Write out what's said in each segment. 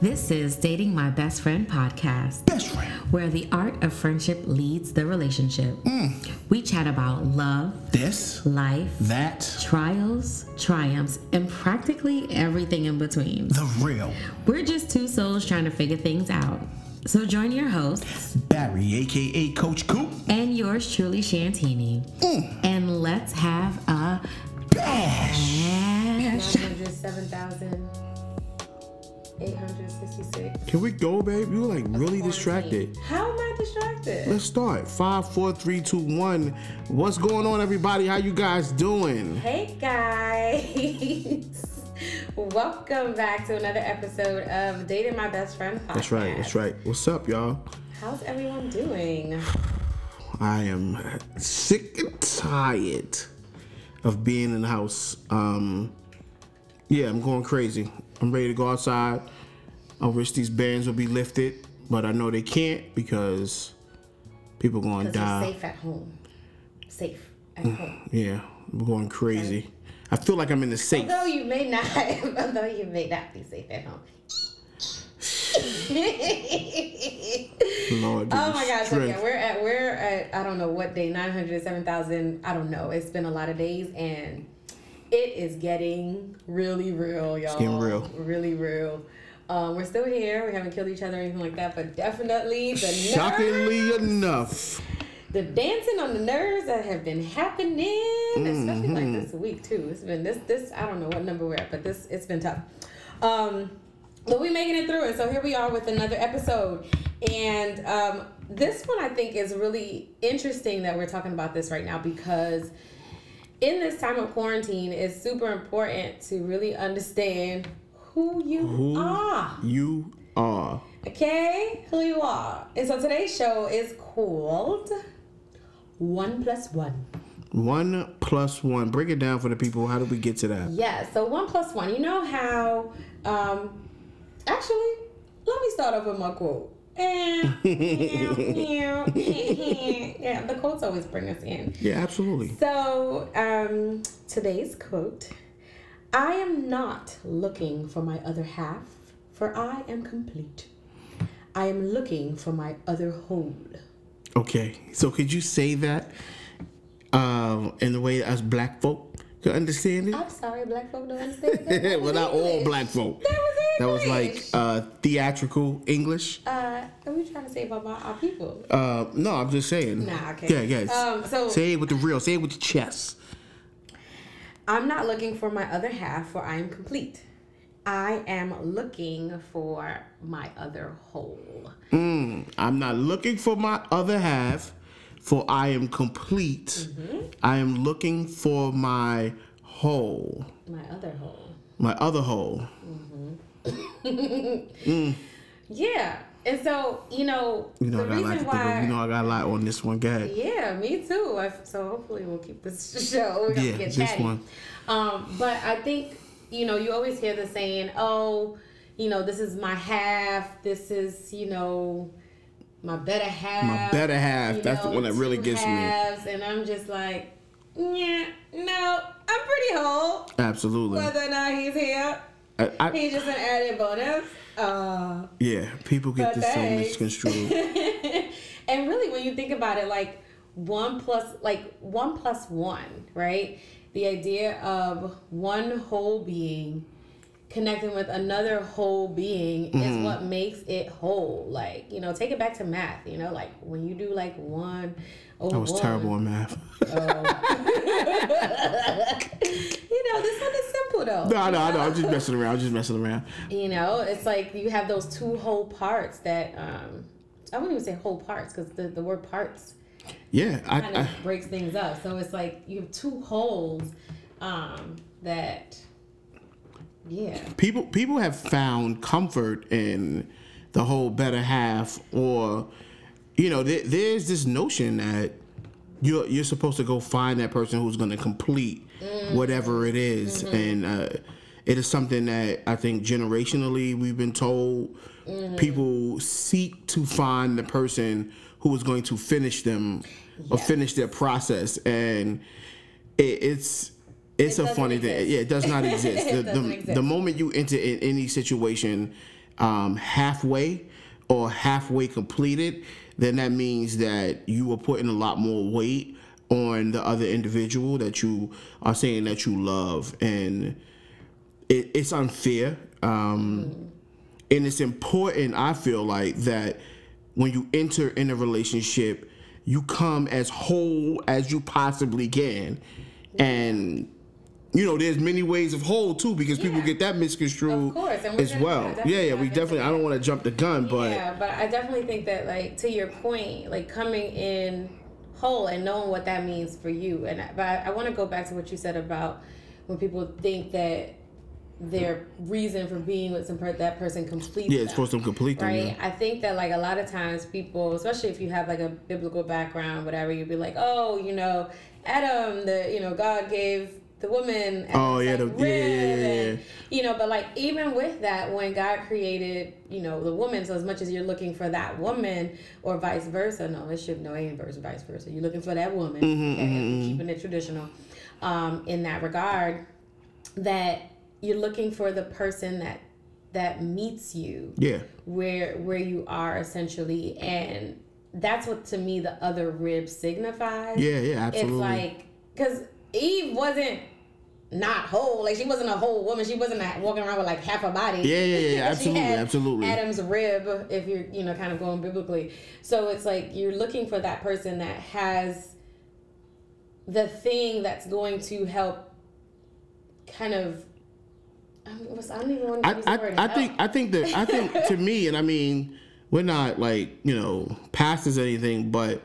This is Dating My Best Friend podcast, Best friend. where the art of friendship leads the relationship. Mm. We chat about love, This, life, that, trials, triumphs, and practically everything in between. the real. We're just two souls trying to figure things out. So join your hosts Barry, aka Coach Coop. and yours truly, Shantini, mm. and let's have a Bash. bash. 907,866. Can we go, babe? You like really distracted. How am I distracted? Let's start. Five, four, three, two, one. What's going on, everybody? How you guys doing? Hey guys. Welcome back to another episode of Dating My Best Friend podcast. That's right. That's right. What's up, y'all? How's everyone doing? I am sick and tired of being in the house. Um, yeah, I'm going crazy. I'm ready to go outside. I wish these bans would be lifted, but I know they can't because people going to die. safe at home. Safe at Mm. home. Yeah, I'm going crazy. I feel like I'm in the safe. Although you may not, although you may not be safe at home. Lord, Oh my gosh! Okay, we're at we're at I don't know what day nine hundred seven thousand. I don't know. It's been a lot of days and it is getting really real, y'all. getting real. Really real. Um, we're still here. We haven't killed each other or anything like that, but definitely the nerves, Shockingly enough, the dancing on the nerves that have been happening, especially like Mm-hmm. this week too. It's been this this I don't know what number we're at, but this it's been tough. Um, but we making it through it. So here we are with another episode, and um, this one I think is really interesting that we're talking about this right now because in this time of quarantine, it's super important to really understand who you who are. you are. Okay, who you are. And so today's show is called One Plus One. One plus one. Break it down for the people. How did we get to that? Yeah, so one plus one. You know how, um, actually, let me start off with my quote. Yeah, yeah, the quotes always bring us in. Yeah, absolutely. So, um, today's quote I am not looking for my other half, for I am complete. I am looking for my other whole. Okay, so could you say that um, in the way as black folk could understand it? I'm sorry, black folk don't understand that. Well, not all black folk. That was English. That was like uh, theatrical English. Uh, what are we trying to say about our people? Uh, no, I'm just saying. Nah, okay. Yeah, yeah. Um, so- say it with the real. Say it with the chest. I'm not looking for my other half, for I am complete. I am looking for my other whole. Mm, I'm not looking for my other half, for I am complete. Mm-hmm. I am looking for my whole, My other whole. my other whole. Yeah. And so, you know, You know, the I got a lot to reason think of. why. You know, I got a lot on this one. Go ahead. Yeah, me too. I, so hopefully we'll keep this show. We're Yeah, get this chatty. one. Um, but I think you know you always hear the saying, "Oh, you know, this is my half. This is you know my better half. My better half. That's the one that really gets me. And I'm just like, yeah, no, I'm pretty whole. Absolutely. Whether or not he's here, I, I, he's just an added bonus. Uh, yeah, people get this so misconstrued. and really when you think about it like one plus like one plus one right the idea of one whole being connecting with another whole being Mm-hmm. is what makes it whole like you know take it back to math you know like when you do like one over I was one, terrible in math. you know this one is simple though no, no, no. I'm just messing around. I'm just messing around. you know it's like you have those two whole parts that um i wouldn't even say whole parts because the, the word parts Yeah, I, kind of I, breaks things up. So it's like you have two holes um, that, yeah, people people have found comfort in the whole better half or you know there, there's this notion that you're you're supposed to go find that person who's going to complete mm. whatever it is. Mm-hmm. and uh, it is something that I think generationally we've been told mm-hmm. people seek to find the person who is going to finish them or finish their process. And it, it's it's It a funny thing yeah it does not exist the, the, exist. the moment you enter in any situation um, halfway or halfway completed, then that means that you are putting a lot more weight on the other individual that you are saying that you love, and it, it's unfair. Um, and it's important. I feel like that when you enter in a relationship, you come as whole as you possibly can, and you know, there's many ways of whole too because people get that misconstrued course, as well. yeah, Yeah, we definitely. I don't want to jump the gun, but yeah, but I definitely think that like to your point, like coming in whole and knowing what that means for you. And I- but I, I want to go back to what you said about when people think that their reason for being with some per- that person completes yeah, it's supposed to complete them. right? yeah. I think that like a lot of times people, especially if you have like a biblical background, whatever, you'd be like, oh, you know, Adam, the you know God gave the woman. Oh, yeah, like, the- yeah, yeah, rib yeah, and, you know, but like even with that, when God created, you know, the woman, so as much as you're looking for that woman or vice versa, no, it should no, ain't versa, vice versa. You're looking for that woman, Mm-hmm, okay, if you're keeping it traditional, um, in that regard, that you're looking for the person that that meets you Yeah. where where you are essentially, and that's what to me the other rib signifies. Yeah, yeah, absolutely. It's like because Eve wasn't not whole. Like she wasn't a whole woman. She wasn't walking around with like half a body. Yeah, yeah, yeah, absolutely, absolutely. Adam's rib, if you're you know kind of going biblically. So it's like you're looking for that person that has the thing that's going to help kind of. Um, I'm, I don't even want to I, use the I, I think I think that I think to me, and I mean, we're not like you know pastors or anything, but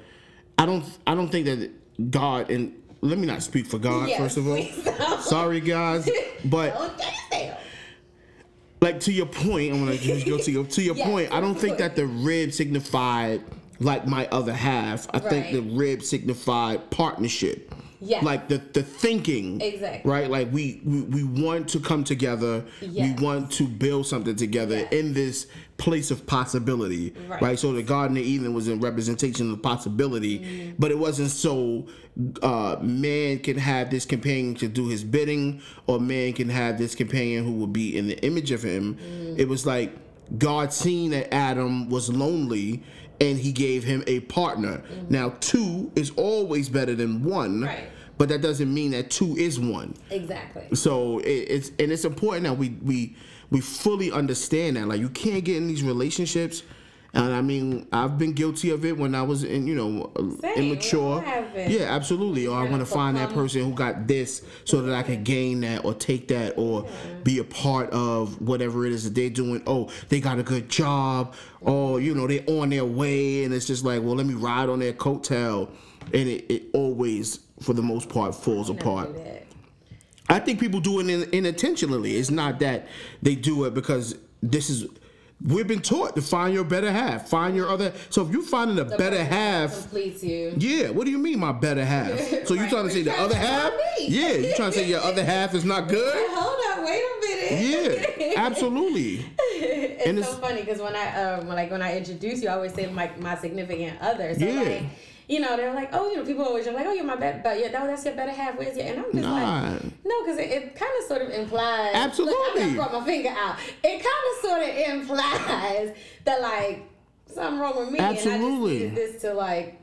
I don't I don't think that God and let me not speak for God Yes, first of all. don't. Sorry, guys, but like to your point, I'm gonna just go to your to your Yes, point. I don't think that the rib signified like my other half. I think the rib signified partnership. Yes. Like the the thinking. Exactly. Right? Like we we, we want to come together. Yes. We want to build something together Yes. in this place of possibility. Right. So the Garden of Eden was in representation of possibility, Mm-hmm. but it wasn't so uh, man can have this companion to do his bidding, or man can have this companion who will be in the image of him. Mm. It was like God seen that Adam was lonely and he gave him a partner. Now, two is always better than one, Mm-hmm. Right. but that doesn't mean that two is one. Exactly. So it, it's and it's important that we we we fully understand that. Like you can't get in these relationships. And I mean, I've been guilty of it when I was in, you know, Same, immature. we all have been. Yeah, absolutely. Or I want to find that person who got this so that I could gain that or take that or be a part of whatever it is that they're doing. Oh, they got a good job. Oh, you know, they're on their way. And it's just like, well, let me ride on their coattail. And it, it always, for the most part, falls apart. Never do that. I think people do it in, unintentionally. It's not that they do it because this is. We've been taught to find your better half, find your other. So if you're finding a The better half, completes you. yeah. What do you mean my better half? So you Right. trying to say the other half? Yeah, you trying to say your other half is not good? Hold up, wait a minute. Yeah, absolutely. it's And so it's- funny because when I um like when I introduce you, I always say my my significant other. So Yeah. like, you know, they're like, oh, you know, people always are like, oh, you're my better, but yeah, no, that's your better half. Where's your? And I'm just Nah. like, no, because it, it kind of sort of implies. Absolutely. Look, I'm gonna my finger out. It kind of sort of implies that like something wrong with me, Absolutely. and I just this to like,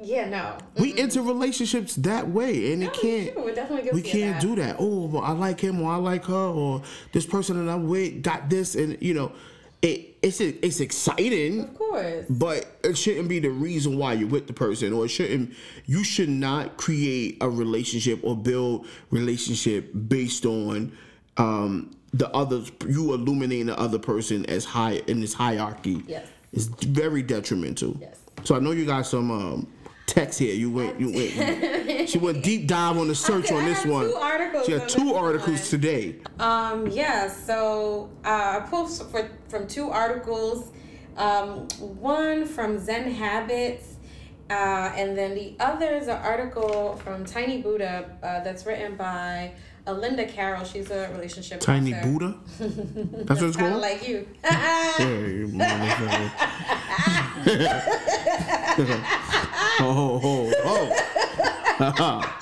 yeah, no. We enter relationships that way, and it can't. sure, we can't do that. Oh, well, I like him, or I like her, or this person that I'm with got this, and you know, it it's it's exciting. Of course. But it shouldn't be the reason why you're with the person, or it shouldn't. You should not create a relationship or build relationship based on um, the other. You illuminating the other person as high in this hierarchy. Yes. it's very detrimental. Yes. So I know you got some um, text here. You went. You went. she went deep dive on the search on this one. two articles She had two articles one. today. Um, yeah, so uh, I pulled for, from two articles. Um, one from Zen Habits, uh, and then the other is an article from Tiny Buddha uh, that's written by Alinda Carroll. She's a relationship Tiny counselor. Buddha. That's what it's called. like you. Oh, oh, oh.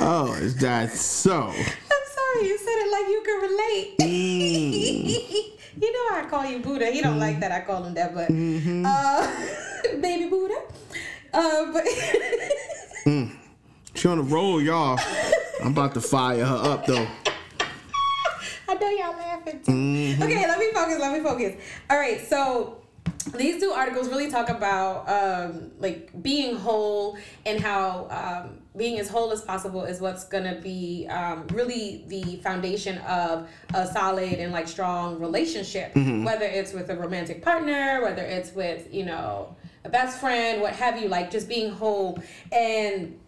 oh, is that so? I'm sorry, you said it like you could relate. Mm. you know I call you Buddha. He don't Mm-hmm. like that I call him that, but uh, baby Buddha. Uh, but She on the roll, y'all. I'm about to fire her up though. I know y'all laughing too. Mm-hmm. Okay, let me focus. Let me focus. All right, so these two articles really talk about um, like being whole and how um, being as whole as possible is what's gonna be um, really the foundation of a solid and like strong relationship. Whether it's with a romantic partner, whether it's with you know a best friend, what have you, like just being whole and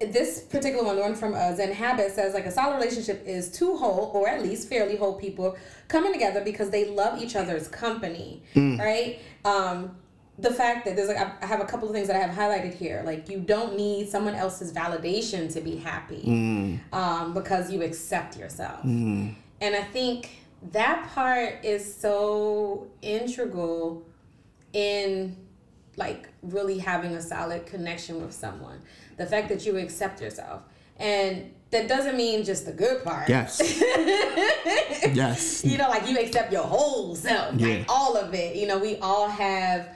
this particular one, the one from uh, Zen Habit, says like a solid relationship is two whole or at least fairly whole people coming together because they love each other's company, right? Um, the fact that there's like I I have a couple of things that I have highlighted here. Like you don't need someone else's validation to be happy, um, because you accept yourself. And I think that part is so integral in like really having a solid connection with someone. The fact that you accept yourself. And that doesn't mean just the good part. Yes. yes. You know, like you accept your whole self, Yeah. like all of it. You know, we all have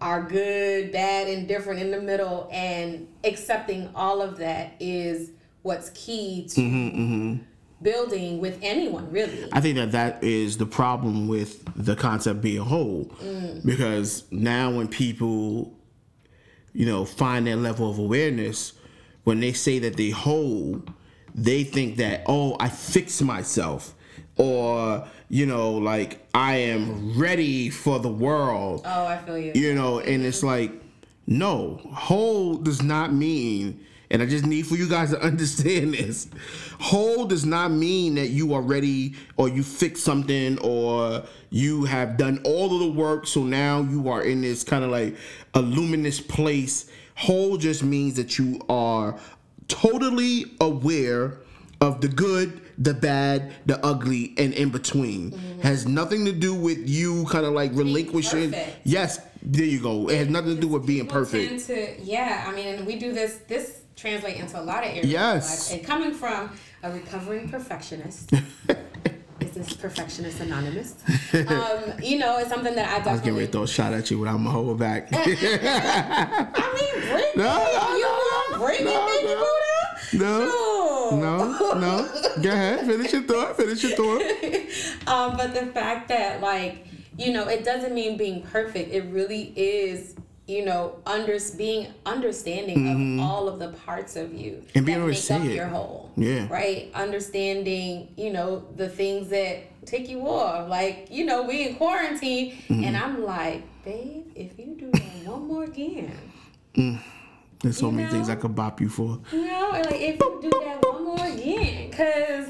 our good, bad, and different in the middle, and accepting all of that is what's key to Mm-hmm, building with anyone, really. I think that that is the problem with the concept being whole, because now when people, you know, find their level of awareness, when they say that they whole, they think that oh, I fix myself, or you know, like I am ready for the world. Oh, I feel you. you know and it's like no whole does not mean and i just need for you guys to understand this whole does not mean that you are ready or you fix something or you have done all of the work so now you are in this kind of like a luminous place whole just means that you are totally aware of the good the bad the ugly and in between mm-hmm. has nothing to do with you kind of like relinquishing. Yes, there you go. It has nothing to do with being perfect. to, yeah, I mean, we do this. This translate into a lot of areas. Yes. Of. And coming from a recovering perfectionist. Is this perfectionist anonymous? um, you know, it's something that I I was getting definitely. ready to throw a shot at you, but I'm gonna hold back. I mean, bring No, it. no, you no, bring no, it, baby no. Buddha? no, Sure. no, no. Go ahead, finish your thought. Finish your thought. um, but the fact that like you know it doesn't mean being perfect it really is you know under being understanding of all of the parts of you Mm-hmm. And being able to see it. your whole Yeah. right understanding you know the things that take you off like you know we in quarantine Mm-hmm. and i'm like babe if you do that one more again There's so many things I could bop you for. you know, like if you do that one more again, cause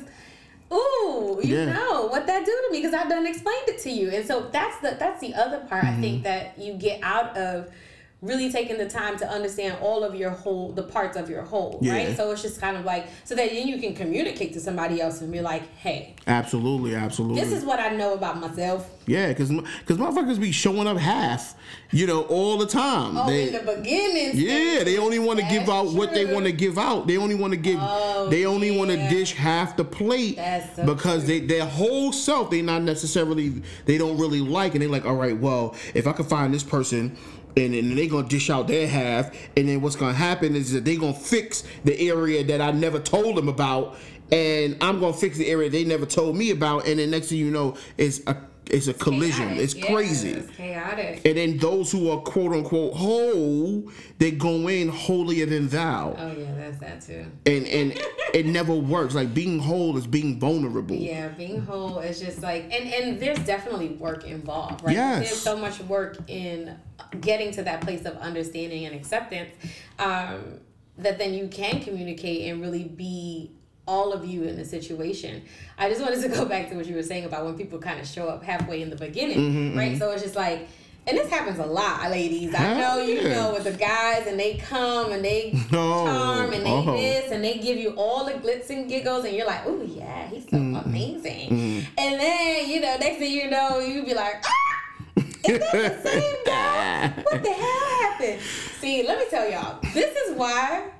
ooh, you Yeah. know what that do to me, cause I've done explained it to you, and so that's the that's the other part I Mm-hmm. think that you get out of really taking the time to understand all of your whole the parts of your whole Yeah. right so it's just kind of like so that then you can communicate to somebody else and be like hey Absolutely, absolutely. this is what i know about myself yeah, because because motherfuckers be showing up half, you know, all the time. oh They- in the beginning Yeah, they only want to give out what they want to give out. They only want to give. Oh, they only want to dish half the plate That's so because they their whole self they not necessarily they don't really like, and they like, all right, well, if I could find this person. And then they gonna dish out their half, and then what's gonna happen is that they gonna fix the area that I never told them about, and I'm gonna fix the area they never told me about, and then next thing you know, it's a it's a collision. Chaotic. It's Yeah, crazy. it's chaotic And then those who are quote unquote whole, they go in holier than thou. oh yeah that's that too And and it never works. Like being whole is being vulnerable. Yeah, being whole is just like, and and there's definitely work involved, right? Yes. There's so much work in getting to that place of understanding and acceptance, um, that then you can communicate and really be all of you in the situation. I just wanted to go back to what you were saying about when people kind of show up halfway in the beginning, Mm-hmm, right? So it's just like. And this happens a lot, ladies. I know you yeah. know with the guys, and they come and they Oh, charm and they oh. this and they give you all the glitz and giggles, and you're like, oh yeah, he's so Mm-hmm. amazing. And then you know, next thing you know, you be like, ah, is that the same guy? What the hell happened? See, let me tell y'all, this is why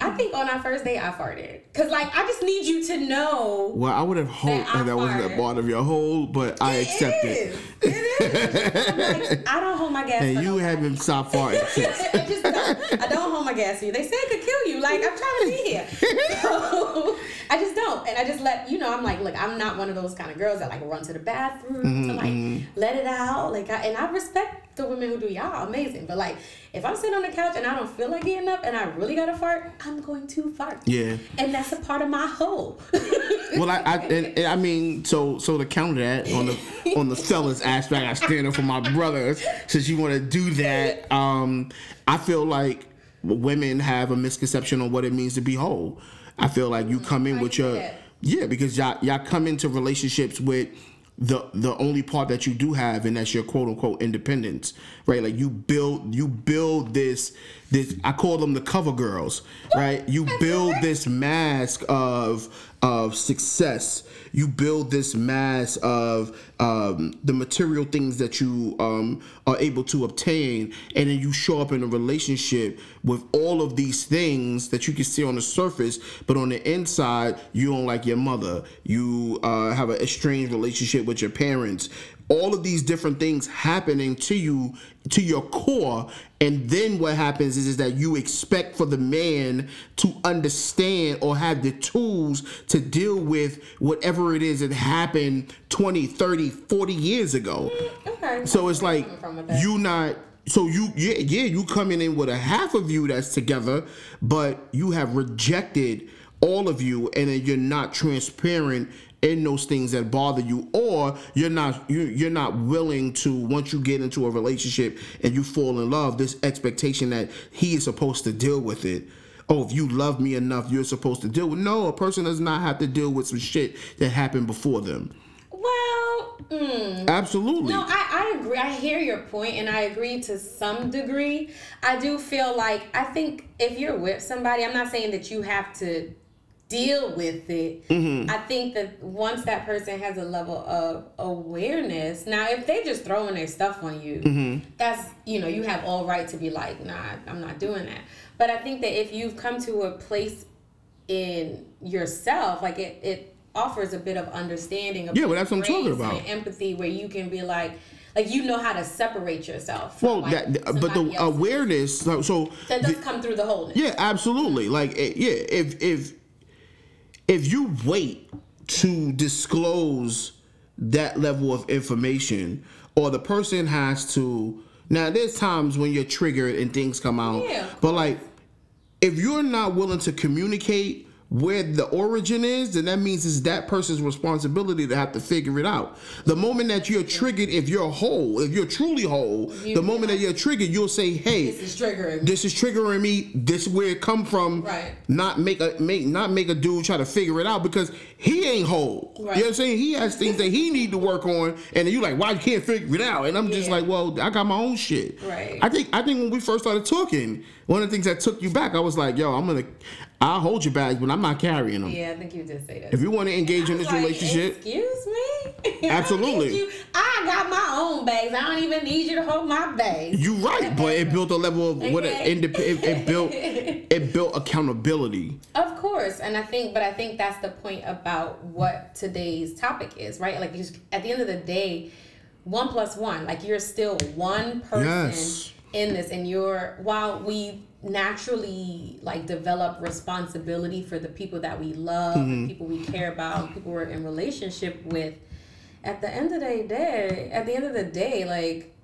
I think on our first date I farted. Cause like I just need you to know. Well, I would have hoped That that wasn't a farted. part of your whole, but I accept it. it. is. It is. I'm like, I don't hold my gas. And you haven't stopped farting. I don't. Hold my gas for you. They say it could kill you. Like I'm trying to be here. So I just don't. And I just let you know. I'm like, look, I'm not one of those kind of girls that like run to the bathroom to like let it out. Like, I, and I respect the women who do. Y'all amazing. But like, if I'm sitting on the couch and I don't feel like getting up and I really gotta fart, I'm going to fart. Yeah. And that's a part of my whole. Well, I, I and, and I mean, so so to counter that on the on the fellas aspect, I stand up for my brothers. Since you want to do that, um, I feel like women have a misconception on what it means to be whole. I feel like you come in with your yeah, because y'all y'all come into relationships with the the only part that you do have, and that's your quote unquote independence, right? Like you build you build this this I call them the cover girls, right? You build this mask of of success. You build this mass of um, the material things that you um, are able to obtain, and then you show up in a relationship with all of these things that you can see on the surface, but on the inside, you don't like your mother. You uh, have an estranged relationship with your parents. All of these different things happening to you, to your core, and then what happens is, is that you expect for the man to understand or have the tools to deal with whatever it is that happened 20, 30, 40 years ago. Mm, okay. So it's like coming from with that. you not so you yeah yeah you coming in with a half of you that's together, but you have rejected all of you, and then you're not transparent in those things that bother you, or you're not you you're not willing to once you get into a relationship and you fall in love, this expectation that he is supposed to deal with it. Oh, if you love me enough, you're supposed to deal with. No, a person does not have to deal with some shit that happened before them. Well, mm, Absolutely. No, I, I agree. I hear your point, and I agree to some degree. I do feel like I think if you're with somebody, I'm not saying that you have to deal with it. Mm-hmm. I think that once that person has a level of awareness, now if they just throwing their stuff on you, Mm-hmm. that's you know you have all right to be like, nah, I'm not doing that. But I think that if you've come to a place in yourself, like it, it offers a bit of understanding. A Yeah, well, that's what I'm talking about. empathy, where you can be like, like you know how to separate yourself. Well, like, that, but the awareness. So, so that the- does come through the wholeness. yeah, absolutely. Like, yeah, if if if you wait to disclose that level of information, or the person has to. Now, there's times when you're triggered and things come out, Yeah. but like, if you're not willing to communicate where the origin is, then that means it's that person's responsibility to have to figure it out. The moment that you're triggered, if you're whole, if you're truly whole, You- the moment that you're triggered, you'll say, "Hey, This is triggering. this is triggering me. This is where it come from. Right. Not make a make not make a dude try to figure it out because he ain't whole. You know what I'm saying? He has things that he need to work on, and then you like, why you can't figure it out? And I'm just Yeah. like, well, I got my own shit. Right. I think I think when we first started talking, one of the things that took you back, I was like, yo, I'm gonna, I'll hold your bags, but I'm not carrying them. Yeah, I think you did say that. If you want to engage in this like, relationship, Excuse me. Absolutely. need you- I got my own bags. I don't even need you to hold my bags. You're right, but it built a level of what it, Okay. it, it built. It built accountability. Of course, and I think, but I think that's the point about what today's topic is, right? Like, at the end of the day, one plus one, like you're still one person Yes. in this, and you're while we naturally like develop responsibility for the people that we love, Mm-hmm. the people we care about, people we're in relationship with. At the end of the day, at the end of the day, like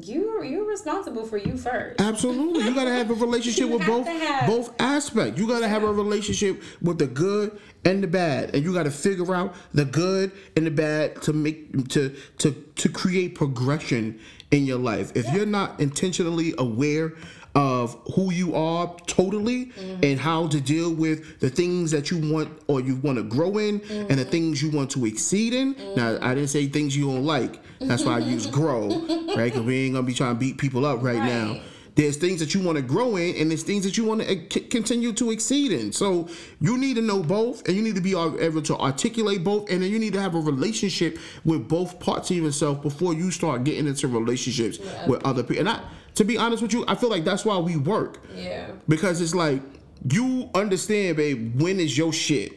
you you're responsible for you first. Absolutely, you gotta have a relationship with both have- both aspects. You gotta have a relationship with the good and the bad, and you gotta figure out the good and the bad to make to to to create progression in your life. If you're not intentionally aware of who you are totally Mm-hmm. and how to deal with the things that you want or you want to grow in and Mm-hmm. the things you want to exceed in. Now, I didn't say things you don't like. That's why I use grow, right? Because we ain't gonna be trying to beat people up right, now. There's things that you want to grow in, and there's things that you want to continue to exceed in. So you need to know both, and you need to be able to articulate both, and then you need to have a relationship with both parts of yourself before you start getting into relationships with other people. And I, to be honest with you, I feel like that's why we work Yeah. because it's like you understand, babe, when is your shit.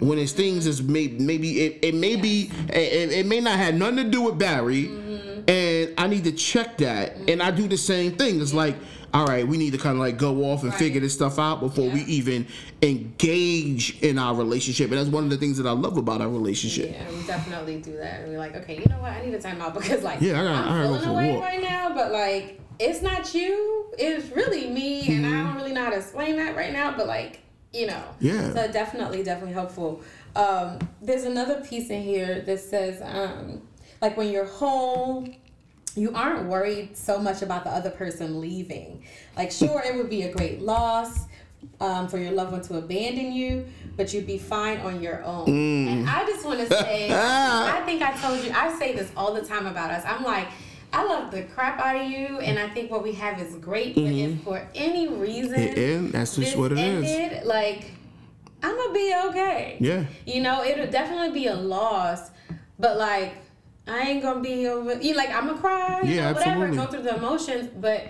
When it's things is maybe maybe it, it may be it, it may not have nothing to do with Barry, Mm-hmm. and I need to check that, and I do the same thing. It's like, all right, we need to kind of like go off and Right. figure this stuff out before we even engage in our relationship, and that's one of the things that I love about our relationship. Yeah, we definitely do that. And we're like, okay, you know what? I need a timeout because like Yeah, I gotta- I'm I feeling away right now, but like it's not you. It's really me, and Mm-hmm. I don't really know how to explain that right now. But like, you know, Yeah. So definitely, definitely helpful. Um, there's another piece in here that says, um, like when you're whole. You aren't worried so much about the other person leaving. Like, sure, it would be a great loss um, for your loved one to abandon you, but you'd be fine on your own. Mm. And I just want to say, I think I told you, I say this all the time about us. I'm like, I love the crap out of you, and I think what we have is great. But if for any reason It- and that's just this what it is. ended, like, I'm gonna be okay. Yeah. You know, it'll definitely be a loss, but like, I ain't gonna be over. You like, I'm gonna cry. You Yeah, know, whatever. absolutely. Go through the emotions, but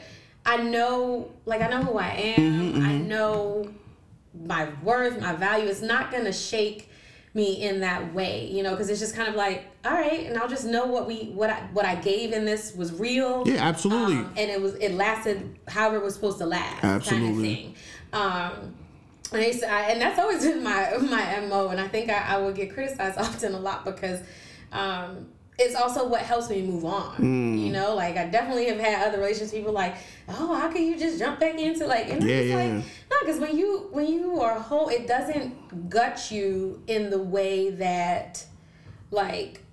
I know, like, I know who I am. Mm-hmm, I know my worth, my value. It's not gonna shake me in that way, you know, because it's just kind of like, all right, and I'll just know what we, what I, what I gave in this was real. Yeah, absolutely. Um, and it was, it lasted however it was supposed to last. Kind of Absolutely. thing. Um, and, I used I- and that's always been my my mo. And I think I, I would get criticized often a lot because um, it's also what helps me move on. Mm. You know, like I definitely have had other relationships. People like, oh, how can you just jump back into like? And Yeah, it's yeah, like, no, because when you when you are whole, it doesn't gut you in the way that like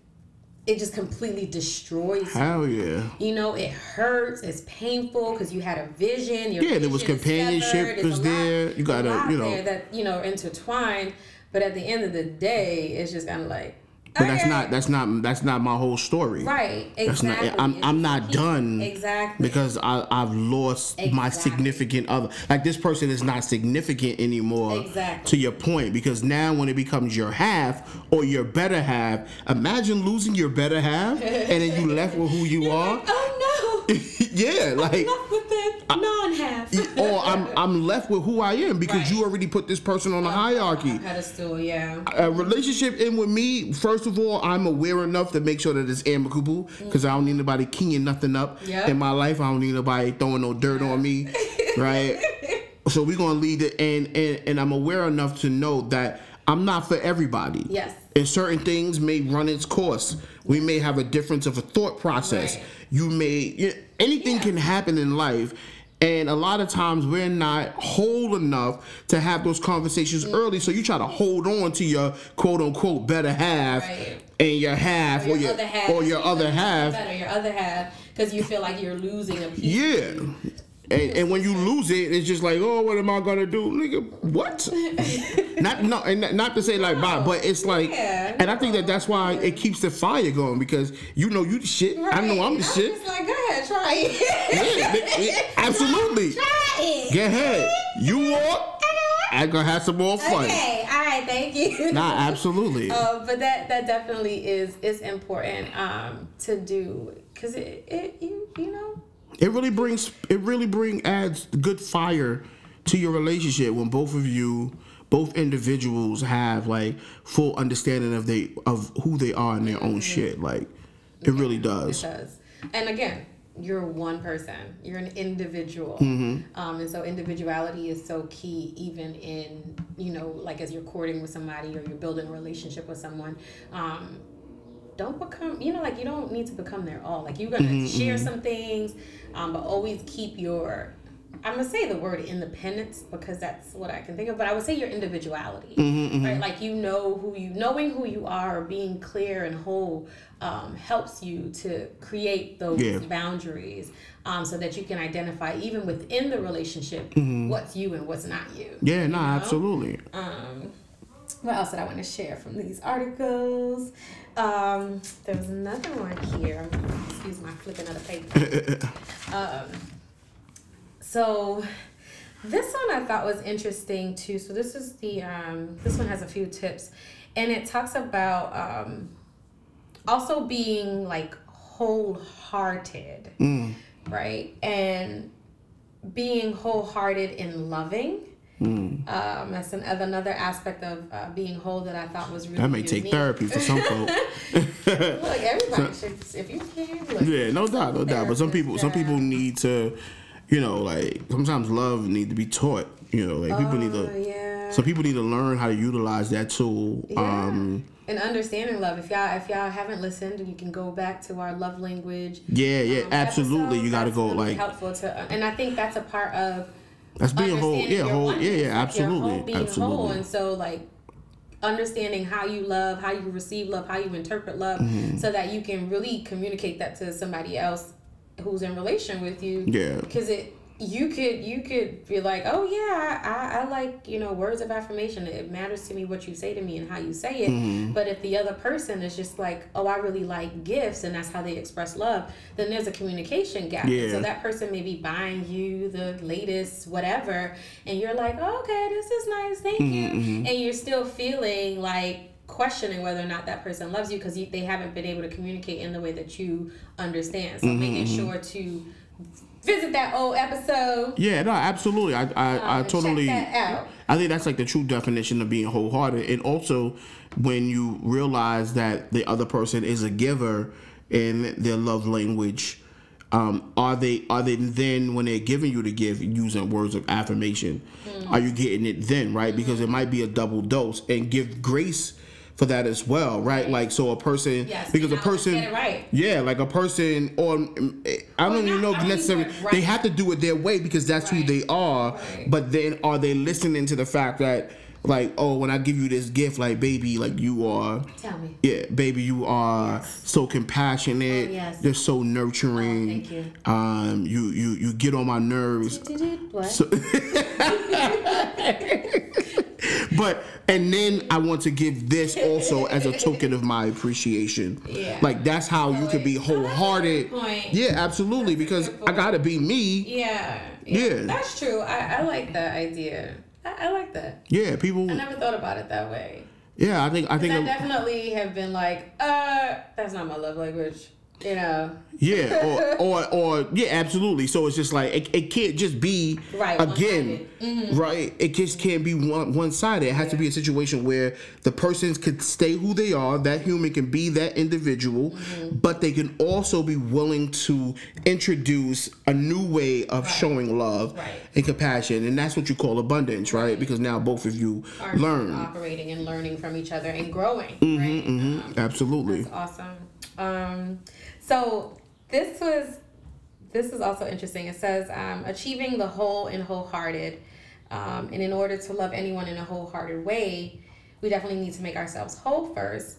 it just completely destroys you. Hell yeah. You know, it hurts. It's painful because you had a vision. Your Yeah, there was companionship was there. Lot, You gotta, a lot you know. there that you know intertwined. But at the end of the day, it's just kind of like. But that's not that's not that's not my whole story. right. That's Exactly. not. I'm I'm not done. Exactly. Because I I've lost my significant other. Like this person is not significant anymore. Exactly. To your point, because now when it becomes your half or your better half, imagine losing your better half and then you left with who you are. oh no. yeah, like. Left with the non-half. Or I'm I'm left with who I am because Right. you already put this person on oh, a hierarchy. Pedestal. Yeah. a relationship in with me, first of all, I'm aware enough to make sure that it's amicable mm. because I don't need nobody keying nothing up Yep. in my life. I don't need nobody throwing no dirt on me, right? so we're gonna lead it, and, and and I'm aware enough to know that I'm not for everybody. Yes. And certain things may run its course. We may have a difference of a thought process. Right. You may you anything Yeah. can happen in life. And a lot of times we're not whole enough to have those conversations Mm. early. So you try to hold on to your quote unquote better half Right. and your half or your, other half. or your other half. Better your other half because you feel like you're losing a piece. Yeah. And, and when you lose it, it's just like, oh, what am I gonna do, nigga? What? not no, and not- to say like, bye, but it's like, Yeah, and I think that that's why it keeps the fire going because you know you the shit. I know I'm the Right. shit. just like, go ahead, try it. Yeah, absolutely. Try it. Get ahead. You walk. I'm gonna have some more fun. Okay, all right, thank you. Nah, absolutely. Uh, but that that definitely is is important um, to do because it, it you you know It really brings it really bring adds good fire to your relationship when both of you both individuals have like full understanding of they of who they are in their own shit. Like it really does. it does. does. And again, you're one person. You're an individual, Mm-hmm. um, and so individuality is so key, even in you know like as you're courting with somebody or you're building a relationship with someone. Um, don't become you know like you don't need to become their all like you're gonna Mm-hmm, share some things um, but always keep your i'm gonna say the word independence because that's what i can think of but i would say your individuality Mm-hmm, right like you know who you knowing who you are being clear and whole um, helps you to create those Yeah. boundaries um, so that you can identify even within the relationship what's you and what's not you Mm-hmm. Yeah, nah, know? absolutely. um, what else did I want to share from these articles? Um, there was another one here. Excuse my flipping of the paper. um, so this one I thought was interesting too. So this is the um, this one has a few tips, and it talks about um, also being like wholehearted, right? And being wholehearted in loving Um, that's an, another aspect of uh, being whole that I thought was really That may take therapy for some folks. Look, everybody should, if you can, look, Yeah, no doubt, no doubt. But some people, some people need to, you know, like sometimes love need to be taught. You know, like people need Oh, to. yeah. Some people need to learn how to utilize that tool. Yeah. Um, and understanding love. If y'all if y'all haven't listened, you can go back to our love language. yeah, yeah, um, absolutely. episode. You got to go really like helpful to, and I think that's a part of that's being whole. Yeah, whole. Yeah, yeah, absolutely, whole being whole, and so like understanding how you love, how you receive love, how you interpret love, Mm-hmm. so that you can really communicate that to somebody else who's in relation with you. Yeah. because it. You could you could be like, oh yeah, I, I like you know words of affirmation. It matters to me what you say to me and how you say it. Mm-hmm. But if the other person is just like, oh, I really like gifts and that's how they express love, then there's a communication gap. Yeah. So that person may be buying you the latest whatever, and you're like, oh, okay, this is nice, thank Mm-hmm, you, and you're still feeling like questioning whether or not that person loves you because they haven't been able to communicate in the way that you understand. So Mm-hmm, making sure to visit that old episode. Yeah, no, absolutely. I, I, I Um, totally. check that out. I think that's like the true definition of being wholehearted, and also when you realize that the other person is a giver in their love language. Um, are they are they then when they're giving you the gift using words of affirmation? Mm. Are you getting it then right? Because it might be a double dose and give grace for that as well, right? Like so a person Yes, because a person right. yeah, like a person, or I don't Well, even know necessarily. right. They have to do it their way because that's who they are. Right. But then, are they listening to the fact that, like, oh, when I give you this gift, like, baby, like you are, Tell me. yeah, baby, you are so compassionate. Oh, yes. You're so nurturing. Oh, thank you. Um, you you you get on my nerves. What? But and then I want to give this also as a token of my appreciation. Yeah. Like that's how you could be that's wholehearted. Yeah, absolutely. Because I gotta be me. Yeah, Yeah. That's true. I, I like that idea. I, I like that. Yeah, people. I never thought about it that way. Yeah, I think I think. I definitely have been like, uh, that's not my love language. You know. Yeah, or, or or yeah, absolutely. So it's just like it, it can't just be Right, again, one-sided. right? It just can't be one one sided. It has to be a situation where the person could stay who they are. That human can be that individual, Mm-hmm. but they can also be willing to introduce a new way of showing love Right. and compassion, and that's what you call abundance, right? Right. Because now both of you Are learn. operating and learning from each other and growing. Mm-hmm, right. Um, Absolutely. That's awesome. Um, so this was this is also interesting. It says um, achieving the whole and wholehearted, um, and in order to love anyone in a wholehearted way, we definitely need to make ourselves whole first,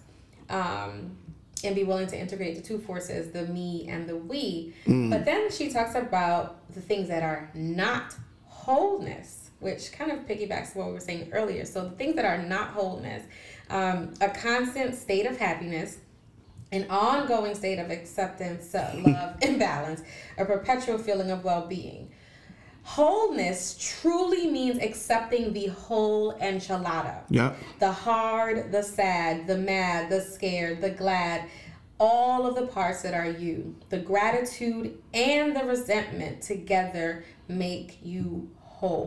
um, and be willing to integrate the two forces, the me and the we. But then she talks about the things that are not wholeness, which kind of piggybacks what we were saying earlier. So the things that are not wholeness, um, a constant state of happiness an ongoing state of acceptance, uh, love, and balance, a perpetual feeling of well being. Wholeness truly means accepting the whole enchilada Yeah. the hard, the sad, the mad, the scared, the glad, all of the parts that are you. The gratitude and the resentment together make you whole.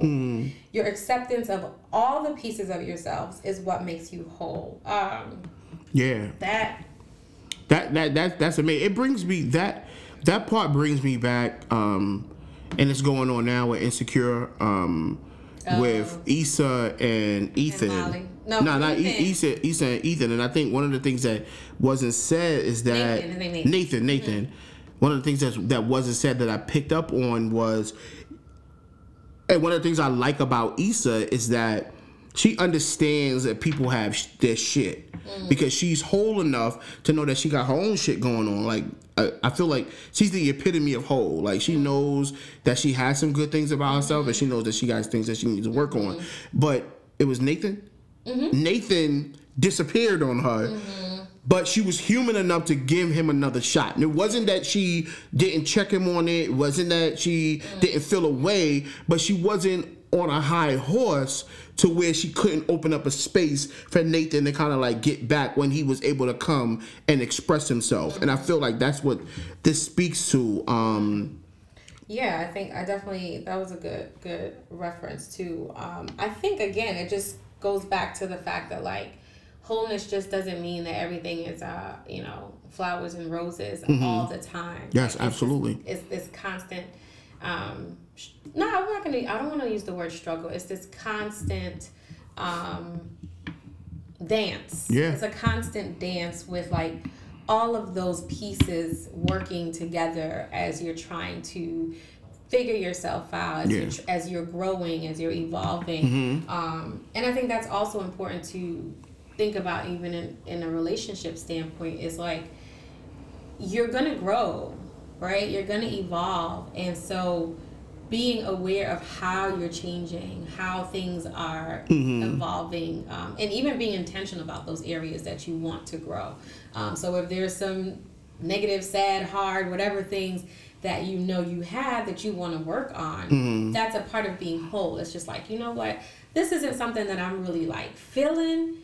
Your acceptance of all the pieces of yourselves is what makes you whole. Um, Yeah. that That that that that's amazing. It brings me that that part brings me back, um, and it's going on now with Insecure, um, with Issa and Ethan. Molly. No, no, not Ethan. Issa, Issa and Ethan. And I think one of the things that wasn't said is that Nathan, Nathan. Nathan, Nathan. One of the things that that wasn't said that I picked up on was and one of the things I like about Issa is that she understands that people have sh- their shit mm. because she's whole enough to know that she got her own shit going on. Like I, I feel like she's the epitome of whole. Like she mm. knows that she has some good things about herself, and she mm-hmm. knows that she got things that she needs to work on. Mm-hmm. But it was Nathan. Mm-hmm. Nathan disappeared on her. But she was human enough to give him another shot. And it wasn't that she didn't check him on it. It wasn't that she mm. didn't feel away, but she wasn't on a high horse to where she couldn't open up a space for Nathan to kind of like get back when he was able to come and express himself. And I feel like that's what this speaks to. Um, Yeah, I think I definitely that was a good good reference too. Um, I think again it just goes back to the fact that like wholeness just doesn't mean that everything is uh you know flowers and roses all the time. Mm-hmm. Yes, it's absolutely. This, it's this constant. Um, no, I'm not gonna. I don't want to use the word struggle. It's this constant. Um, dance. Yeah. It's a constant dance with like all of those pieces working together as you're trying to figure yourself out as, Yeah. you're, as you're growing as you're evolving Mm-hmm. um, and i think that's also important to think about even in, in a relationship standpoint is like you're gonna grow right you're gonna evolve and so being aware of how you're changing how things are evolving um, and even being intentional about those areas that you want to grow. Um, so if there's some negative sad hard whatever things that you know you have that you want to work on that's a part of being whole. It's just like you know what? This isn't something that i'm really like feeling.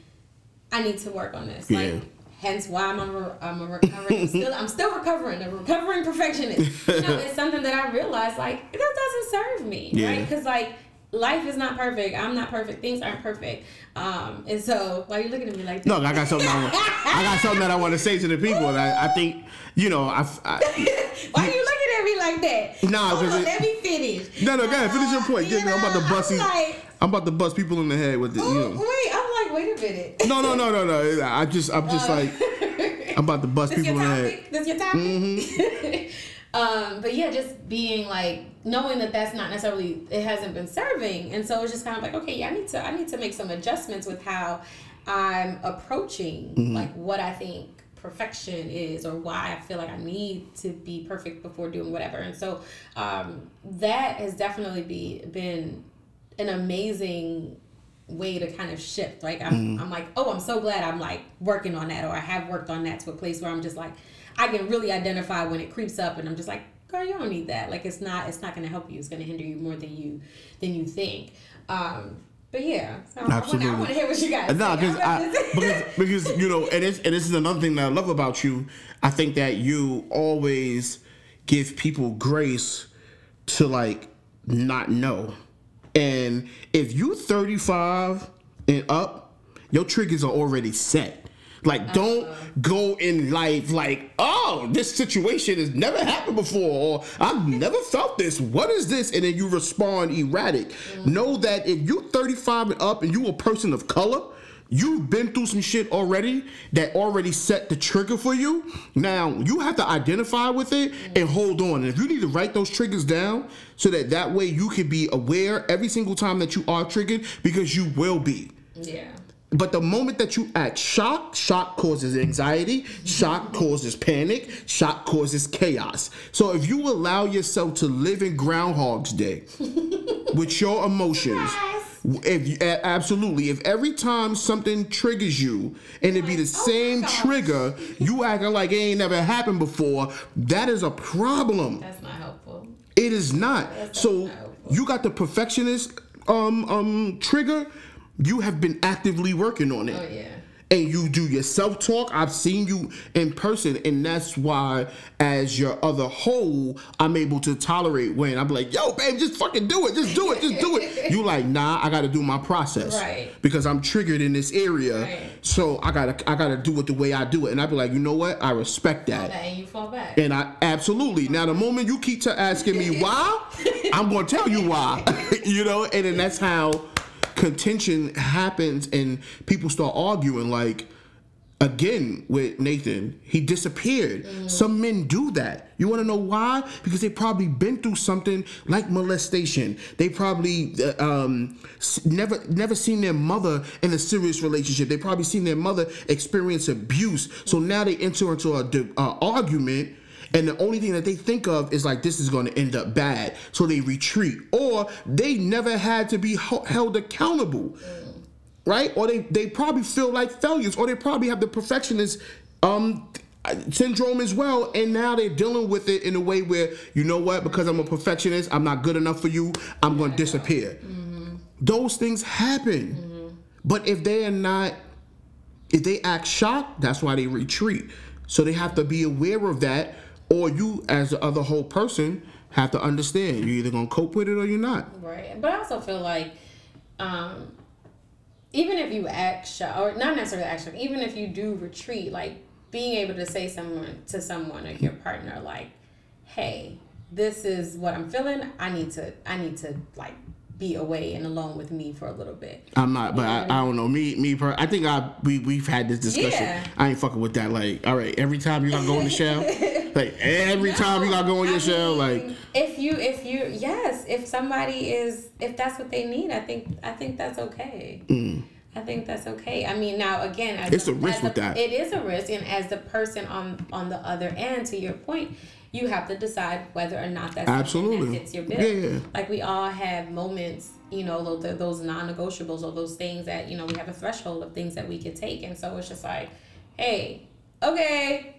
I need to work on this. Yeah. Like, hence why I'm a, I'm a recovering, still, I'm still recovering, a recovering perfectionist. You know, it's something that I realized, like, that doesn't serve me, Yeah. right? Because, like, life is not perfect. I'm not perfect. Things aren't perfect. Um, and so, why are you looking at me like that? No, I got something. I, want, I got something that I want to say to the people, and I, I think you know, I, I Why are you looking at me like that? Nah, Hold on, it- let me finish. no, no, go ahead, finish your point. You Get me, I'm about to bust I'm like, I'm about to bust people in the head with the. You know. Wait, like, wait a minute. No, no, no, no, no. I just, I'm just like, I'm about to bust people in the head. This your topic? um, but yeah, just being like knowing that that's not necessarily it hasn't been serving, and so it's just kind of like okay, yeah, I need to I need to make some adjustments with how I'm approaching Mm-hmm. like what I think perfection is or why I feel like I need to be perfect before doing whatever, and so um, that has definitely be been an amazing way to kind of shift. Like I'm, Mm-hmm. I'm like, oh, I'm so glad I'm like working on that, or I have worked on that to a place where I'm just like, I can really identify when it creeps up, and I'm just like, girl, you don't need that. Like it's not, it's not going to help you. It's going to hinder you more than you than you think. Um, but yeah, so Absolutely. I want to hear what you guys. No, because I'm I just- because because you know, and it's and this is another thing that I love about you. I think that you always give people grace to like not know, and if you 35 and up, your triggers are already set. Like, don't go in life like, oh, this situation has never happened before, or I've never felt this. What is this? And then you respond erratic. Know that if you're 35 and up and you a person of color, you've been through some shit already that already set the trigger for you. Now you have to identify with it and hold on. And if you need to write those triggers down so that that way you can be aware every single time that you are triggered, because you will be. yeah. But the moment that you act shock, shock causes anxiety, shock causes panic, shock causes chaos. So if you allow yourself to live in Groundhog's Day with your emotions, if you, absolutely, if every time something triggers you and it be the same gosh. trigger, you acting like it ain't never happened before, that is a problem. That's not helpful. It is not. So not you got the perfectionist um um trigger. You have been actively working on it. Oh yeah. And you do your self talk. I've seen you in person, and that's why, as your other whole, I'm able to tolerate when I'm like, "Yo, babe, just fucking do it, just do it, just do it." You like, nah, I got to do my process, Right. Because I'm triggered in this area, Right. so I gotta, I gotta do it the way I do it. And I'd be like, you know what? I respect that. And you fall back. And I absolutely now the moment you keep to asking me why, I'm gonna tell you why. you know, and then that's how contention happens and people start arguing like again with Nathan, he disappeared. Some men do that. You want to know why? Because they probably been through something like molestation. They probably uh, um, never never seen their mother in a serious relationship. They probably seen their mother experience abuse. So now they enter into a uh, argument. And the only thing that they think of is like this is going to end up bad, so they retreat, or they never had to be ho- held accountable right? Or they they probably feel like failures, or they probably have the perfectionist um syndrome as well, and now they're dealing with it in a way where you know what? Because I'm a perfectionist, I'm not good enough for you. I'm going to disappear. Those things happen, but if they are not, if they act shocked, that's why they retreat. So they have to be aware of that. Or you as the other whole person have to understand you're either gonna cope with it or you're not. Right. But I also feel like, um, even if you act shy, or not necessarily act even if you do retreat, like being able to say someone to someone or your partner, like, "Hey, this is what I'm feeling. I need to. I need to like be away and alone with me for a little bit." I'm not, but I, I don't know. Me, me, per, I think I we we've had this discussion. Yeah. I ain't fucking with that. Like, all right, every time you gotta go in the shell, like every time you gotta go your I shell, like if you if you yes if somebody is if that's what they need i think i think that's okay i think that's okay i mean now again as Mm. It's a risk as with that. it is a risk and as the person on on the other end to your point you have to decide whether or not that's Absolutely. that fits your bill Yeah, like we all have moments you know those, those non-negotiables or those things that you know we have a threshold of things that we could take and so it's just like hey okay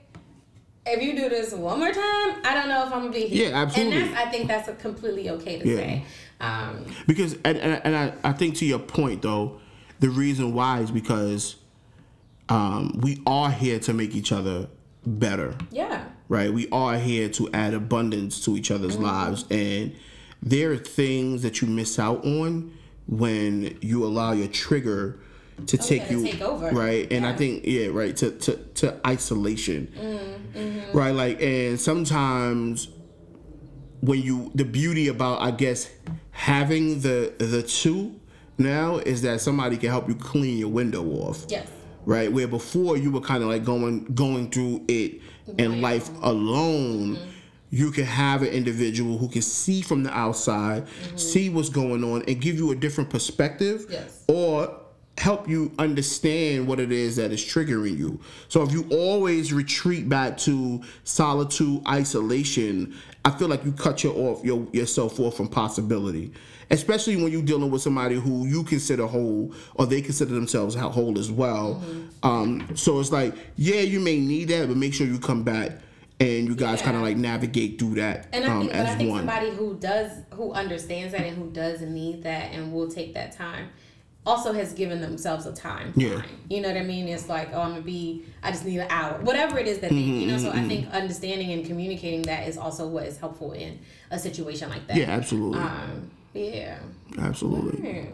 if you do this one more time, I don't know if I'm gonna be here. Yeah, absolutely. And that's, I think that's a completely okay to Yeah. say. Um, because and, and, and I, I think to your point though, the reason why is because um, we are here to make each other better. yeah, right? We are here to add abundance to each other's Mm-hmm. lives, and there are things that you miss out on when you allow your trigger to take Oh, to you take over. right. And I think yeah, right to to to isolation, Mm-hmm. right? Like, and sometimes when you the beauty about I guess having the the two now is that somebody can help you clean your window off yes, right? Where before you were kind of like going going through it in life alone. Mm-hmm. You can have an individual who can see from the outside, see what's going on, and give you a different perspective, Mm-hmm. Yes. or help you understand what it is that is triggering you. So if you always retreat back to solitude, isolation, I feel like you cut your off your yourself off from possibility. Especially when you're dealing with somebody who you consider whole or they consider themselves whole as well. Mm-hmm. Um, so it's like, yeah, you may need that, but make sure you come back and you guys Yeah. kind of like navigate through that and I um, think, but I as think one. somebody who does, who understands that and who does need that and will take that time, also has given themselves a time. Yeah. You know what I mean? It's like, oh, I'm gonna be. I just need an hour, whatever it is that they, you know. So Mm-hmm, I think understanding and communicating that is also what is helpful in a situation like that. yeah, absolutely, Um. Yeah. absolutely. Yeah.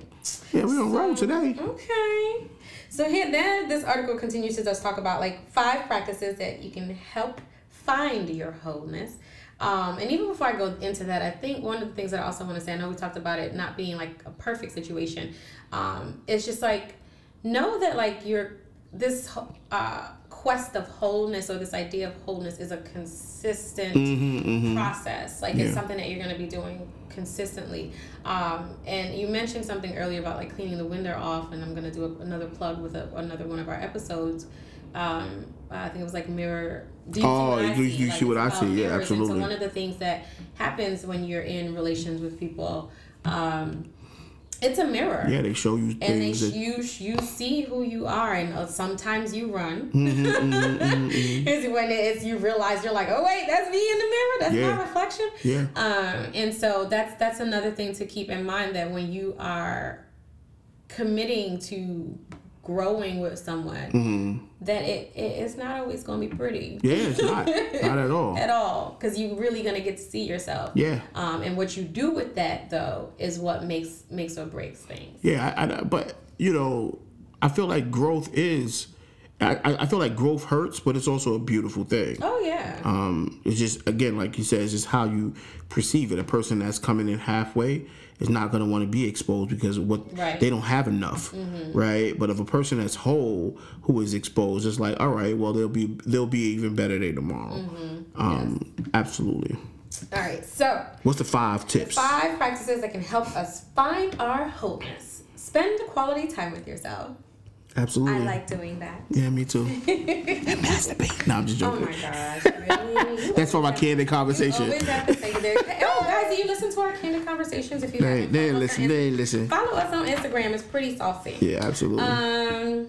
Yeah, we on roll today. Okay. So here then this article continues to just talk about like five practices that you can help find your wholeness. Um, and even before I go into that, I think one of the things that I also want to say, I know we talked about it not being like a perfect situation. Um, it's just like know that like your this uh, quest of wholeness or this idea of wholeness is a consistent process. Like it's something that you're going to be doing consistently. Um, and you mentioned something earlier about like cleaning the window off, and I'm going to do a, another plug with a, another one of our episodes. Um, I think it was like mirror. Do Oh, you- you see what I see. Yeah, absolutely. so one of the things that happens when you're in relations with people, um, it's a mirror Yeah, they show you and they things. that, you you see who you are and uh, sometimes you run Mm-hmm, It's when it's you realize you're like oh wait that's me in the mirror that's Yeah. my reflection Yeah. um and so that's that's another thing to keep in mind that when you are committing to growing with someone that it, it it's not always going to be pretty Mm-hmm. yeah, it's not, not at all. at all because you're really going to get to see yourself Yeah. um, and what you do with that though is what makes makes or breaks things Yeah, I, I, but you know, I feel like growth is. I, I I feel like growth hurts, but it's also a beautiful thing. oh yeah Um, it's just again, like you said, it's just how you perceive it. A person that's coming in halfway is not going to want to be exposed because what Right. they don't have enough, right? But if a person that's whole who is exposed, it's like, all right, well, they'll be they'll be even better day tomorrow. Um, absolutely. all right so What's the five tips? Five practices that can help us find our wholeness. Spend quality time with yourself. Absolutely. I like doing that. Yeah, me too. and masturbate. No, I'm just joking. Oh my gosh, really? That's for my candid conversation. always have to say there. Oh, guys, do you listen to our candid conversations? If you They, haven't, they follow ain't us listen. on They listen. Follow us on Instagram. It's pretty saucy. Yeah, absolutely. Um,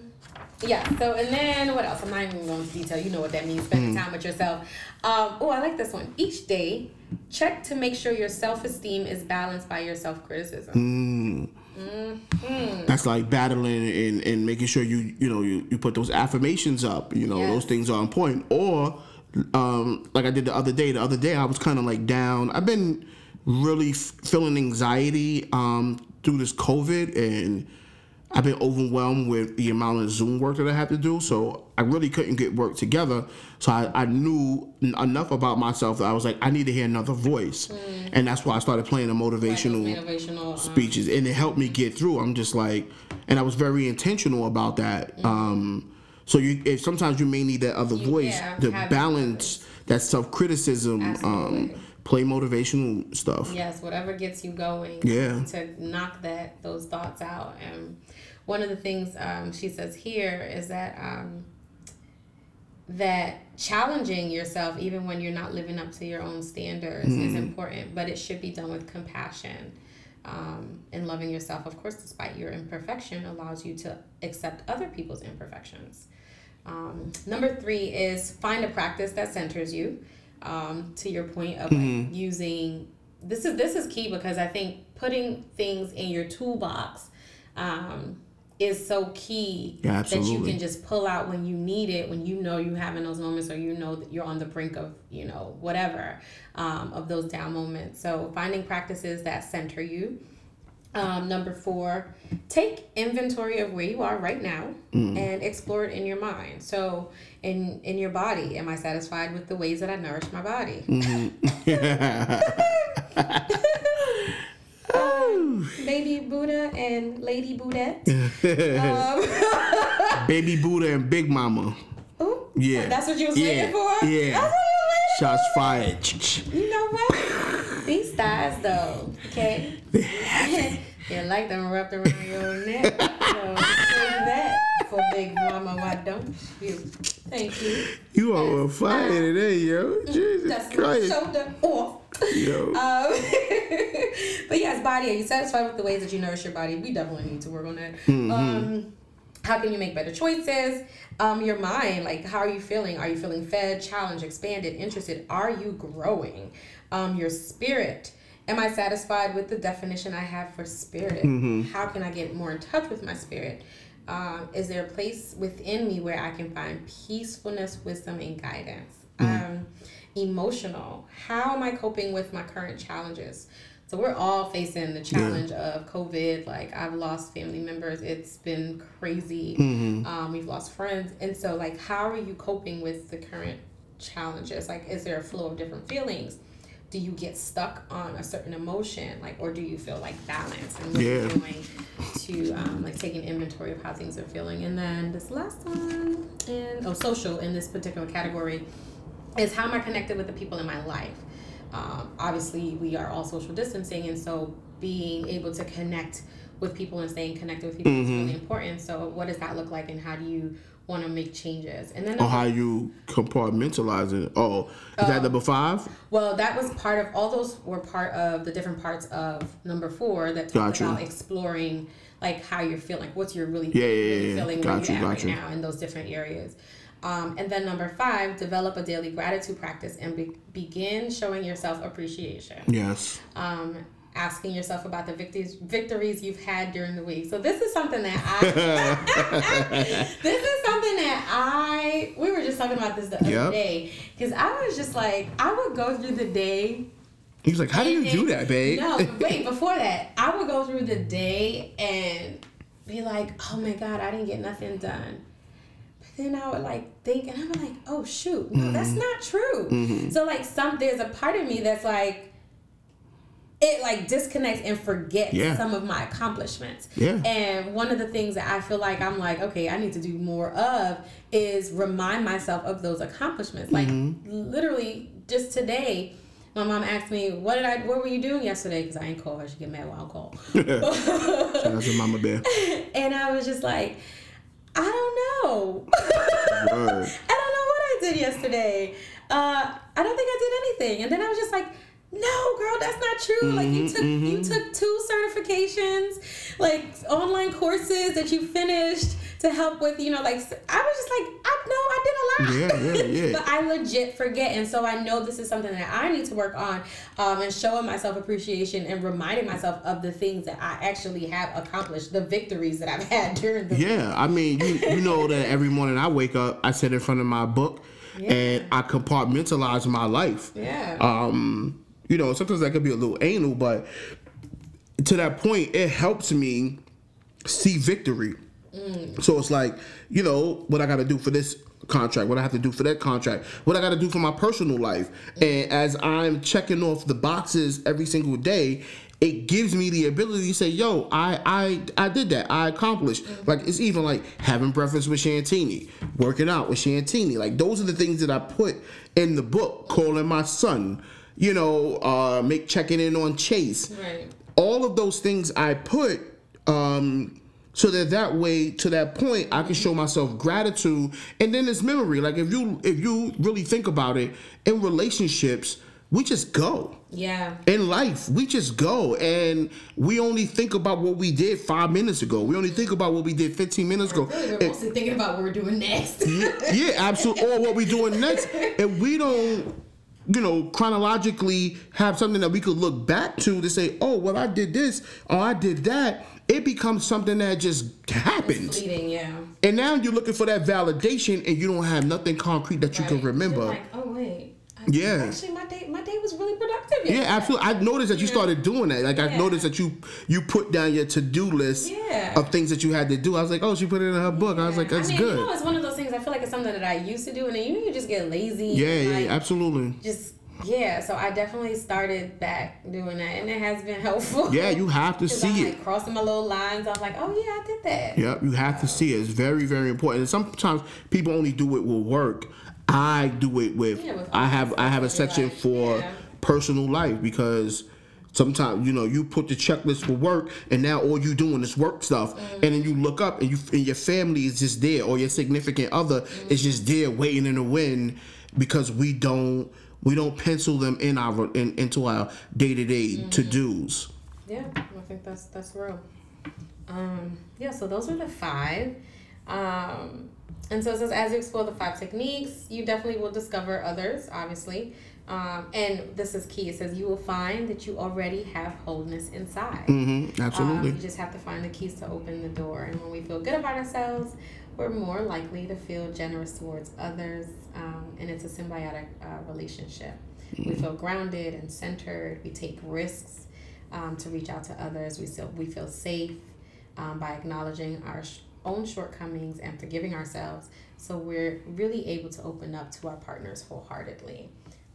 yeah. So and then what else? I'm not even going into detail. You know what that means. Spending Mm. time with yourself. Um, oh, I like this one. Each day, check to make sure your self esteem is balanced by your self criticism. Mm. That's like battling and, and making sure you you know you, you put those affirmations up. You know Yes. those things are point. Or um, like I did the other day. The other day I was kind of like down. I've been really f- feeling anxiety um, through this COVID, and I've been overwhelmed with the amount of Zoom work that I have to do. So I really couldn't get work together. So I, I knew n- enough about myself that I was like, I need to hear another voice, and that's why I started playing the motivational motivational um, speeches and it helped me get through i'm just like and i was very intentional about that Mm-hmm. um so you if sometimes you may need that other voice yeah, to balance that self-criticism um play motivational stuff Yes, whatever gets you going. Yeah. To knock that those thoughts out. And one of the things um, she says here is that um, that challenging yourself, even when you're not living up to your own standards, is important. But it should be done with compassion. Um, and loving yourself, of course, despite your imperfection, allows you to accept other people's imperfections. Um, number three is find a practice that centers you. Um, to your point of like using this is this is key because I think putting things in your toolbox um, is so key Yeah, that you can just pull out when you need it, when you know you having those moments or you know that you're on the brink of you know whatever um, of those down moments. So finding practices that center you. Um, number four, take inventory of where you are right now and explore it in your mind. So, in in your body, am I satisfied with the ways that I nourish my body? Um, Baby Buddha and Lady Budette. um, baby buddha and big mama ooh, yeah that's what you was yeah waiting for. yeah That's what you was shots waiting fired for. You know what? These thighs, though, okay. you like them wrapped around your neck. So that for Big Mama. Why don't you? Thank you. you are on fire today yo jesus That's christ shoulder off. yo Um, but yes, body. Are you satisfied with the ways that you nourish your body? We definitely need to work on that. Um, how can you make better choices? Um, your mind, like how are you feeling? Are you feeling fed, challenged, expanded, interested? Are you growing? Um, your spirit. Am I satisfied with the definition I have for spirit? How can I get more in touch with my spirit? Um, is there a place within me where I can find peacefulness, wisdom, and guidance? Um, emotional. How am I coping with my current challenges? So we're all facing the challenge of COVID. Like I've lost family members. It's been crazy. Um, we've lost friends, and so like, how are you coping with the current challenges? Like, is there a flow of different feelings? Do you get stuck on a certain emotion, like, or do you feel like balance? And what Yeah. you're doing to um, like taking inventory of how things are feeling. And then this last one, and oh, social in this particular category is how am I connected with the people in my life? Um, obviously, we are all social distancing, and so being able to connect with people and staying connected with people is really important. So, what does that look like, and how do you want to make changes? And then, or how you compartmentalize it oh is that number five well, that was part of all those were part of the different parts of number four that talked Gotcha. about exploring like how you're feeling, what's you're really, Yeah, yeah, really yeah, yeah. feeling Got where you, at right you. now in those different areas. Um, and then number five, develop a daily gratitude practice and be- begin showing yourself appreciation. yes Um, asking yourself about the victories victories you've had during the week. So this is something that I this is something that I we were just talking about this the other Yep. day because I was just like I would go through the day. He's like, how do you and- do that, babe? No, wait. Before that, I would go through the day and be like, "Oh my God, I didn't get nothing done." But then I would like think, and I'm like, "Oh shoot, no, that's Mm-hmm. not true." So like, some there's a part of me that's like. It like disconnects and forgets Yeah. some of my accomplishments. Yeah. And one of the things that I feel like I'm like, okay, I need to do more of is remind myself of those accomplishments. Like Mm-hmm. literally just today, my mom asked me, "What did I? What were you doing yesterday?" Because I ain't call her. She get mad when I call. Shout out to Mama Bear. and I was just like, I don't know. I don't know what I did yesterday. Uh, I don't think I did anything. And then I was just like, no, girl, that's not true. like you took you took two certifications, like online courses that you finished to help with, you know, like I was just like, I know I did a lot. Yeah, yeah, yeah. but I legit forget, and so I know this is something that I need to work on, um, and showing myself appreciation and reminding myself of the things that I actually have accomplished, the victories that I've had during the Yeah, I mean, you, you know that every morning I wake up, I sit in front of my book and I compartmentalize my life. Yeah. Um, you know, sometimes that could be a little anal, but to that point, it helps me see victory. Mm. So it's like, you know, what I got to do for this contract, what I have to do for that contract, what I got to do for my personal life. Mm. And as I'm checking off the boxes every single day, it gives me the ability to say, "Yo, I I I did that. I accomplished." Mm. Like it's even like having breakfast with Shantini, working out with Shantini. Like those are the things that I put in the book. Calling my son, you know, uh, make checking in on Chase Right. all of those things I put um so that that way to that point I can show myself gratitude and then it's memory like if you if you really think about it in relationships we just go Yeah. in life we just go and we only think about what we did five minutes ago we only think about what we did 15 minutes ago Really, we're And- mostly thinking about what we're doing next. yeah, yeah, absolutely. Or what we're doing next, and we don't, you know, chronologically have something that we could look back to to say, oh, well, I did this, or I did that. It becomes something that just happened. Fleeting, yeah. and now you're looking for that validation, and you don't have nothing concrete that you can remember. Like, oh wait. I, Yeah. Actually, my day, my day was really productive. Yeah, yesterday. absolutely. I noticed that you started doing that. Like I Yeah. noticed that you you put down your to do list Yeah. of things that you had to do. I was like, oh, she put it in her book. I was like, that's I mean, good. You know, it's one of those things. I feel like it's something that I used to do, and then you, you just get lazy. yeah, and, yeah, absolutely. Just yeah. So I definitely started back doing that, and it has been helpful. Yeah, you have to see I'm, it. Like crossing my little lines. I'm like, oh yeah, I did that. Yep, you have to see it. It's very, very important. And sometimes people only do it with work. I do it with. Yeah, with I have I have a section life. for Yeah. personal life because sometimes you know you put the checklist for work and now all you doing is work stuff Mm-hmm. and then you look up and you and your family is just there or your significant other Mm-hmm. is just there waiting in the wind because we don't we don't pencil them in our in, into our day to day Mm-hmm. to dos. Yeah, I think that's that's real. Um, yeah, so those are the five. Um, and so it says, as you explore the five techniques, you definitely will discover others, obviously. Um, and this is key. It says you will find that you already have wholeness inside. Mm-hmm, absolutely. Um, you just have to find the keys to open the door. And when we feel good about ourselves, we're more likely to feel generous towards others. Um, and it's a symbiotic uh, relationship. We feel grounded and centered. We take risks um, to reach out to others. We feel, we feel safe um, by acknowledging our sh- own shortcomings and forgiving ourselves. So we're really able to open up to our partners wholeheartedly.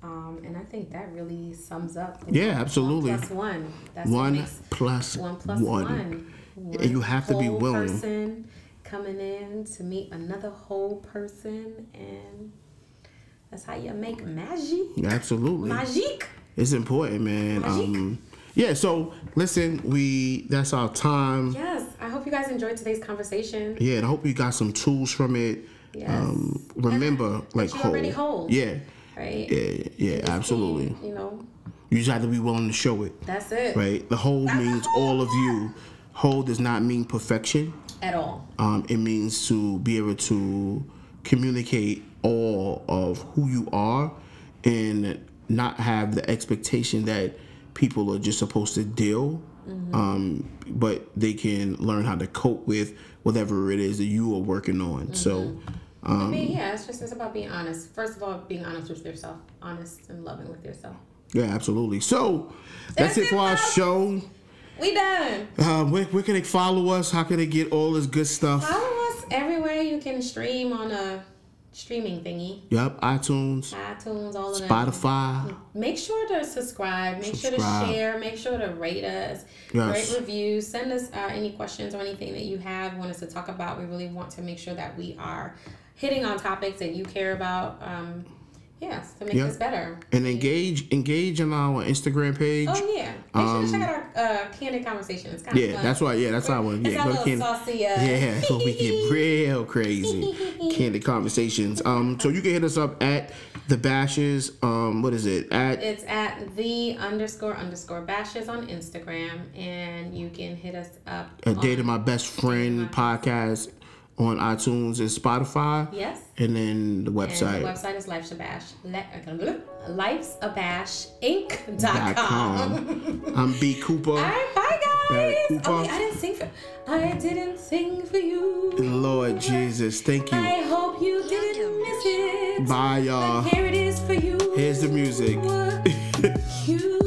Um, and I think that really sums up. Yeah, one absolutely. plus one. That's one plus one plus one. one. And you have to be willing. Person coming in to meet another whole person, and that's how you make magic. Absolutely. Magic. It's important, man. Um, yeah. So listen, we that's our time. Yes, I hope you guys enjoyed today's conversation. Yeah, and I hope you got some tools from it. Yes. Um, remember, that like you whole. already whole. Yeah, Right. yeah, yeah. Absolutely. You know, You just have to be willing to show it. that's it. Right. The whole means all of you. Whole does not mean perfection. At all. Um, it means to be able to communicate all of who you are and not have the expectation that people are just supposed to deal um, but they can learn how to cope with whatever it is that you are working on so I um, mean, yeah, it's just it's about being honest. First of all, being honest with yourself, honest and loving with yourself. yeah absolutely so that's, That's it for our show We done. uh, where, where can they follow us how can they get all this good stuff Follow us everywhere you can stream on a streaming thingy. yep itunes iTunes, all of them. spotify Make sure to subscribe. Make sure to share. Make sure to rate us. Yes. Rate reviews. Send us uh, any questions or anything that you have want us to talk about. We really want to make sure that we are hitting on topics that you care about. Um, yes, to make Yeah. this better. and engage engage on our instagram page Oh yeah. Make sure to check out our uh, candid conversation. It's kind of Um, Yeah, fun. that's why. Yeah, that's how I want. Yeah, go little saucy. Uh, Yeah, so we get real crazy. Candid conversations. Um, so you can hit us up at the bashes. Um, what is it? At It's at the underscore underscore bashes on Instagram, and you can hit us up. a date of my best friend podcast on iTunes and Spotify, Yes. and then the website. And website. the website is Life's a Le- Life's a dot com. I'm B Cooper. All right, bye Barrett guys. Cooper. Oh, wait, I didn't sing for. I didn't sing for you. Lord Jesus, thank you. I hope you didn't miss it. it. Bye, y'all. But here it is for you. Here's the music. Cue the music. Peace.